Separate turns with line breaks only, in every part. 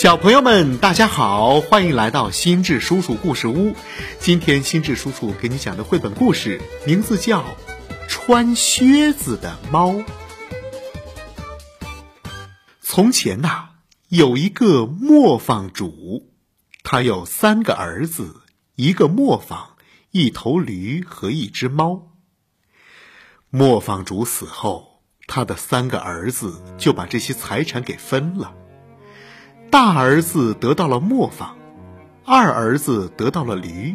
小朋友们，大家好，欢迎来到心智叔叔故事屋。今天心智叔叔给你讲的绘本故事名字叫《穿靴子的猫》。从前呐，有一个磨坊主，他有三个儿子，一个磨坊，一头驴和一只猫。磨坊主死后，他的三个儿子就把这些财产给分了。大儿子得到了磨坊，二儿子得到了驴，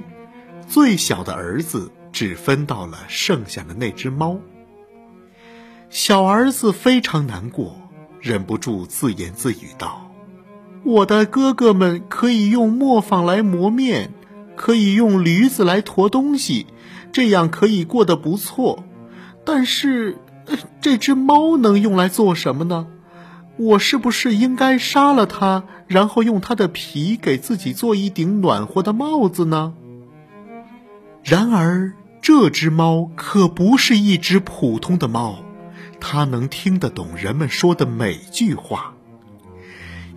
最小的儿子只分到了剩下的那只猫。小儿子非常难过，忍不住自言自语道：“我的哥哥们可以用磨坊来磨面，可以用驴子来驮东西，这样可以过得不错。但是，这只猫能用来做什么呢？”我是不是应该杀了它，然后用它的皮给自己做一顶暖和的帽子呢？然而，这只猫可不是一只普通的猫，它能听得懂人们说的每句话。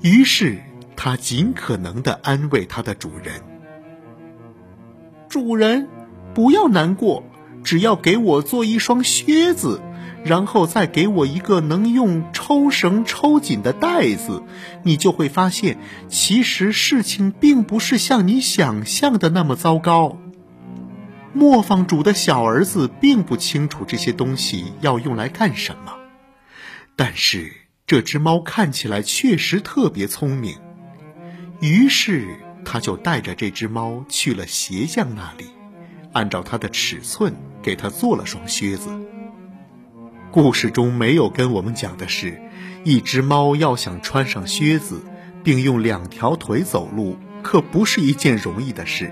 于是，它尽可能的安慰它的主人：“主人，不要难过，只要给我做一双靴子。”然后再给我一个能用抽绳抽紧的袋子，你就会发现，其实事情并不是像你想象的那么糟糕。磨坊主的小儿子并不清楚这些东西要用来干什么，但是这只猫看起来确实特别聪明，于是他就带着这只猫去了鞋匠那里，按照它的尺寸给它做了双靴子。故事中没有跟我们讲的是，一只猫要想穿上靴子，并用两条腿走路，可不是一件容易的事。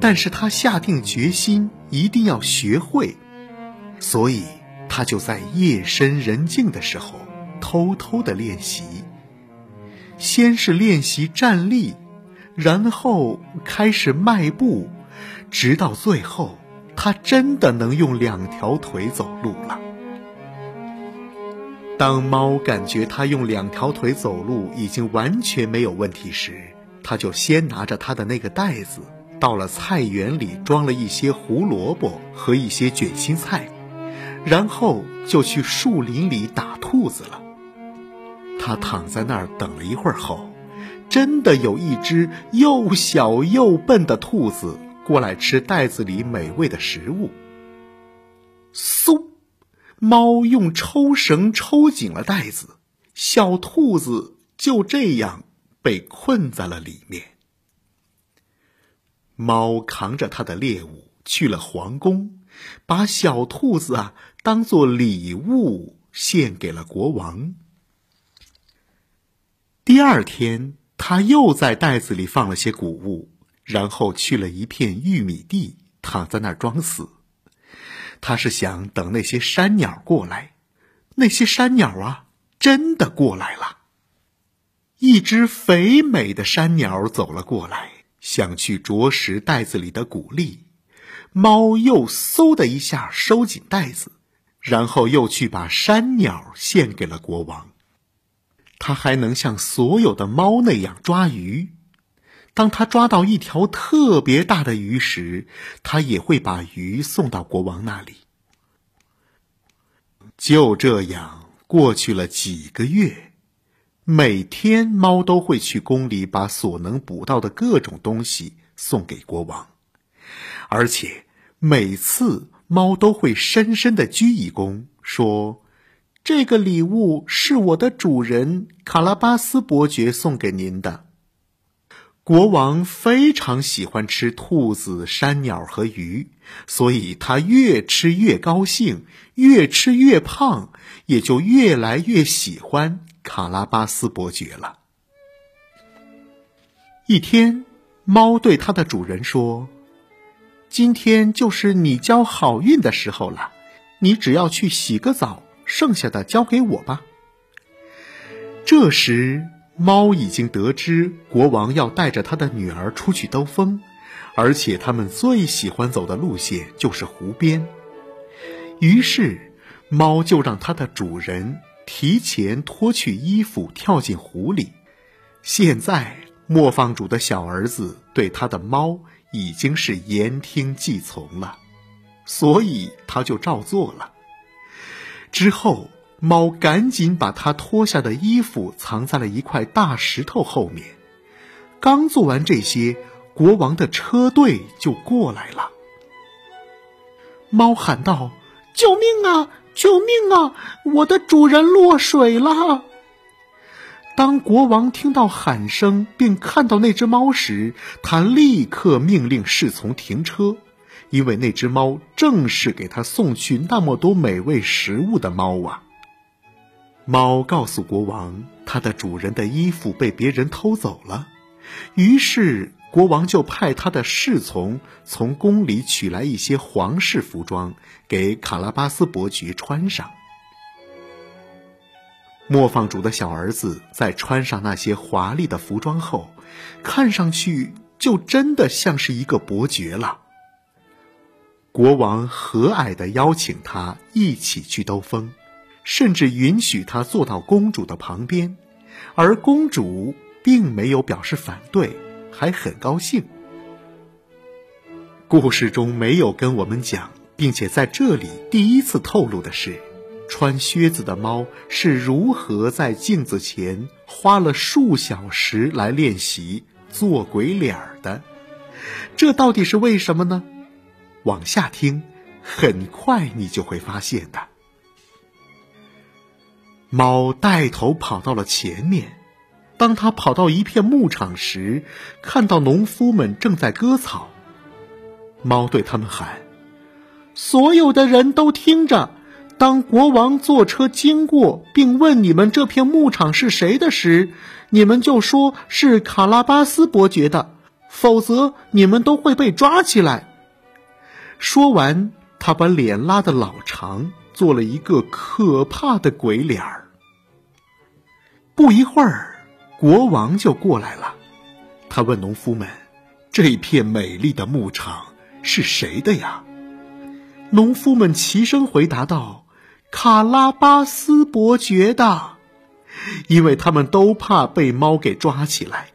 但是它下定决心，一定要学会，所以它就在夜深人静的时候，偷偷的练习。先是练习站立，然后开始迈步，直到最后，它真的能用两条腿走路了。当猫感觉它用两条腿走路已经完全没有问题时，它就先拿着它的那个袋子，到了菜园里装了一些胡萝卜和一些卷心菜，然后就去树林里打兔子了。它躺在那儿等了一会儿后，真的有一只又小又笨的兔子过来吃袋子里美味的食物。嗖！猫用抽绳抽紧了袋子，小兔子就这样被困在了里面。猫扛着它的猎物去了皇宫，把小兔子啊当做礼物献给了国王。第二天，他又在袋子里放了些谷物，然后去了一片玉米地，躺在那儿装死。他是想等那些山鸟过来，那些山鸟啊，真的过来了。一只肥美的山鸟走了过来，想去啄食袋子里的谷粒。猫又嗖的一下收紧袋子，然后又去把山鸟献给了国王。它还能像所有的猫那样抓鱼。当他抓到一条特别大的鱼时，他也会把鱼送到国王那里。就这样过去了几个月，每天猫都会去宫里把所能捕到的各种东西送给国王，而且每次猫都会深深的鞠一躬，说：“这个礼物是我的主人卡拉巴斯伯爵送给您的。”国王非常喜欢吃兔子、山鸟和鱼，所以他越吃越高兴，越吃越胖，也就越来越喜欢卡拉巴斯伯爵了。一天，猫对它的主人说：“今天就是你交好运的时候了，你只要去洗个澡，剩下的交给我吧。”这时。猫已经得知国王要带着他的女儿出去兜风，而且他们最喜欢走的路线就是湖边。于是，猫就让它的主人提前脱去衣服跳进湖里，现在磨坊主的小儿子对他的猫已经是言听计从了，所以他就照做了。之后，猫赶紧把他脱下的衣服藏在了一块大石头后面。刚做完这些，国王的车队就过来了。猫喊道：“救命啊！救命啊！我的主人落水了！”当国王听到喊声并看到那只猫时，他立刻命令侍从停车，因为那只猫正是给他送去那么多美味食物的猫啊。猫告诉国王，它的主人的衣服被别人偷走了，于是国王就派他的侍从从宫里取来一些皇室服装，给卡拉巴斯伯爵穿上。磨坊主的小儿子在穿上那些华丽的服装后，看上去就真的像是一个伯爵了。国王和蔼地邀请他一起去兜风，甚至允许他坐到公主的旁边，而公主并没有表示反对，还很高兴。故事中没有跟我们讲，并且在这里第一次透露的是。穿靴子的猫是如何在镜子前花了数小时来练习做鬼脸儿的？这到底是为什么呢？往下听，很快你就会发现的。猫带头跑到了前面，当他跑到一片牧场时，看到农夫们正在割草。猫对他们喊：“所有的人都听着。”当国王坐车经过，并问你们这片牧场是谁的时，你们就说是卡拉巴斯伯爵的，否则你们都会被抓起来。说完，他把脸拉得老长，做了一个可怕的鬼脸儿。不一会儿，国王就过来了，他问农夫们：“这片美丽的牧场是谁的呀？”农夫们齐声回答道。卡拉巴斯伯爵的，因为他们都怕被猫给抓起来。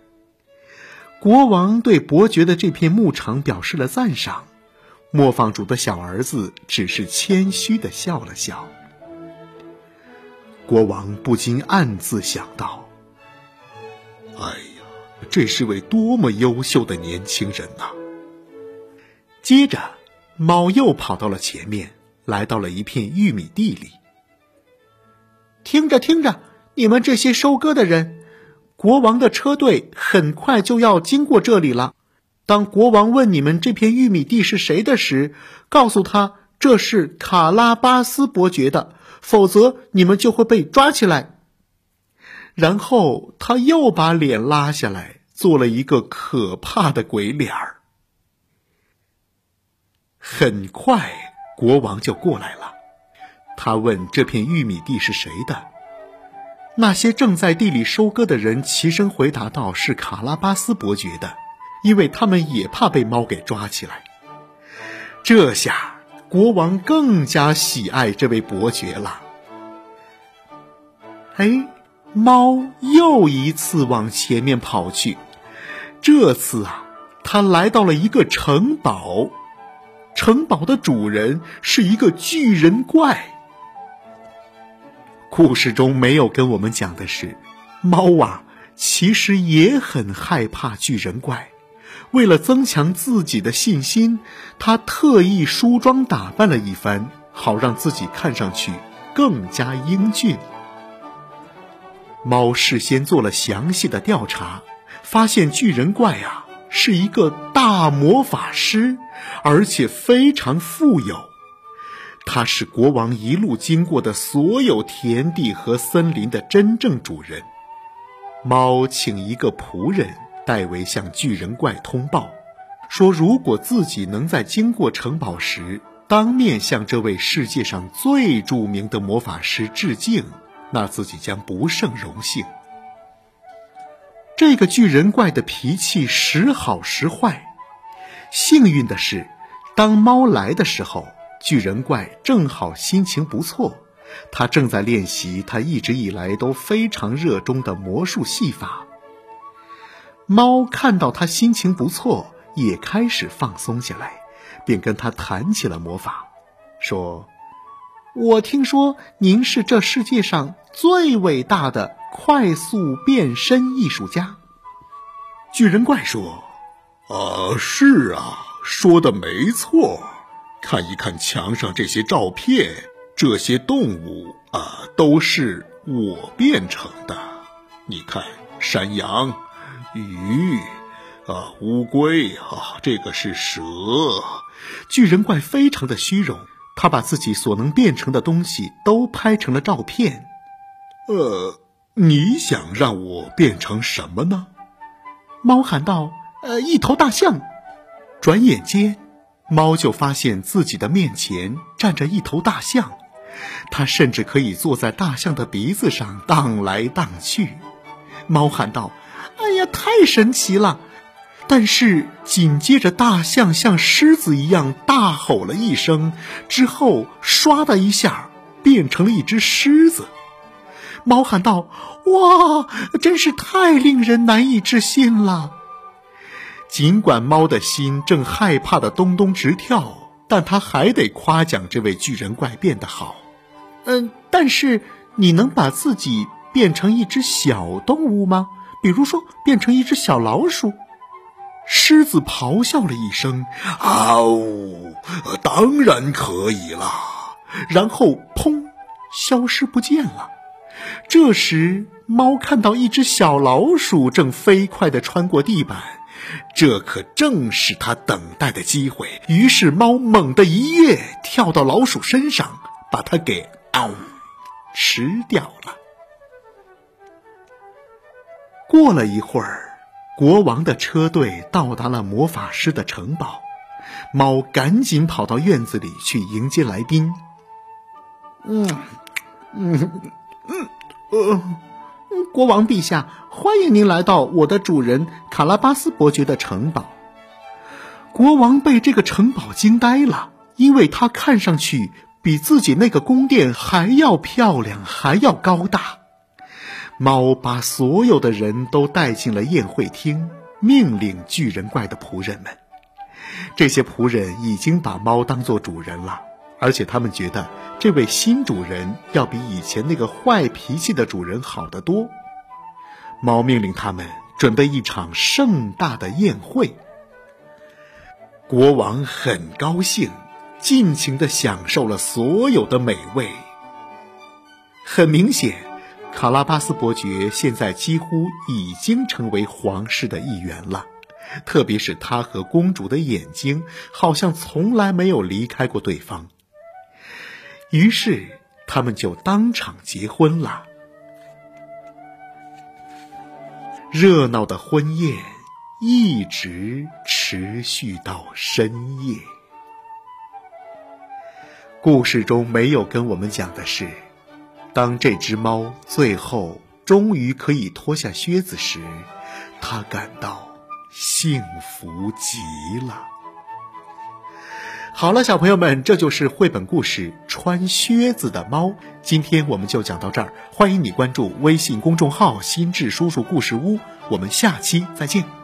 国王对伯爵的这片牧场表示了赞赏，磨坊主的小儿子只是谦虚的笑了笑。国王不禁暗自想到：“哎呀，这是位多么优秀的年轻人呐！”接着，猫又跑到了前面。来到了一片玉米地里。听着听着，你们这些收割的人，国王的车队很快就要经过这里了。当国王问你们这片玉米地是谁的时，告诉他这是卡拉巴斯伯爵的，否则你们就会被抓起来。然后他又把脸拉下来，做了一个可怕的鬼脸儿。很快。国王就过来了，他问这片玉米地是谁的。那些正在地里收割的人齐声回答道：“是卡拉巴斯伯爵的，因为他们也怕被猫给抓起来。”这下国王更加喜爱这位伯爵了。哎，猫又一次往前面跑去，这次啊，它来到了一个城堡。城堡的主人是一个巨人怪。故事中没有跟我们讲的是，猫啊其实也很害怕巨人怪。为了增强自己的信心，他特意梳妆打扮了一番，好让自己看上去更加英俊。猫事先做了详细的调查，发现巨人怪啊是一个大魔法师。而且非常富有，他是国王一路经过的所有田地和森林的真正主人。猫请一个仆人戴维向巨人怪通报，说如果自己能在经过城堡时当面向这位世界上最著名的魔法师致敬，那自己将不胜荣幸。这个巨人怪的脾气时好时坏。幸运的是，当猫来的时候，巨人怪正好心情不错，他正在练习他一直以来都非常热衷的魔术戏法。猫看到他心情不错，也开始放松下来，便跟他谈起了魔法，说：“我听说您是这世界上最伟大的快速变身艺术家。”
巨人怪说：“啊，是啊，说的没错。看一看墙上这些照片，这些动物啊，都是我变成的。你看，山羊。”鱼啊，乌龟啊，这个是蛇。
巨人怪非常的虚荣，他把自己所能变成的东西都拍成了照片。
呃，你想让我变成什么呢？
猫喊道：“呃，一头大象。”转眼间，猫就发现自己的面前站着一头大象，它甚至可以坐在大象的鼻子上荡来荡去。猫喊道。太神奇了！但是紧接着，大象像狮子一样大吼了一声，之后唰的一下变成了一只狮子。猫喊道：“哇，真是太令人难以置信了！”尽管猫的心正害怕的咚咚直跳，但它还得夸奖这位巨人怪变得好。嗯，但是你能把自己变成一只小动物吗？比如说，变成一只小老鼠，狮子咆哮了一声：“
嗷！”当然可以了。
然后砰，消失不见了。这时，猫看到一只小老鼠正飞快地穿过地板，这可正是它等待的机会。于是，猫猛地一跃，跳到老鼠身上，把它给嗷吃掉了。过了一会儿，国王的车队到达了魔法师的城堡。猫赶紧跑到院子里去迎接来宾。嗯，嗯，嗯，呃，国王陛下，欢迎您来到我的主人卡拉巴斯伯爵的城堡。国王被这个城堡惊呆了，因为它看上去比自己那个宫殿还要漂亮，还要高大。猫把所有的人都带进了宴会厅，命令巨人怪的仆人们。这些仆人已经把猫当做主人了，而且他们觉得这位新主人要比以前那个坏脾气的主人好得多。猫命令他们准备一场盛大的宴会。国王很高兴，尽情的享受了所有的美味。很明显。卡拉巴斯伯爵现在几乎已经成为皇室的一员了，特别是他和公主的眼睛好像从来没有离开过对方。于是他们就当场结婚了。热闹的婚宴一直持续到深夜。故事中没有跟我们讲的是。当这只猫最后终于可以脱下靴子时，它感到幸福极了。好了，小朋友们，这就是绘本故事《穿靴子的猫》。今天我们就讲到这儿，欢迎你关注微信公众号“心智叔叔故事屋”，我们下期再见。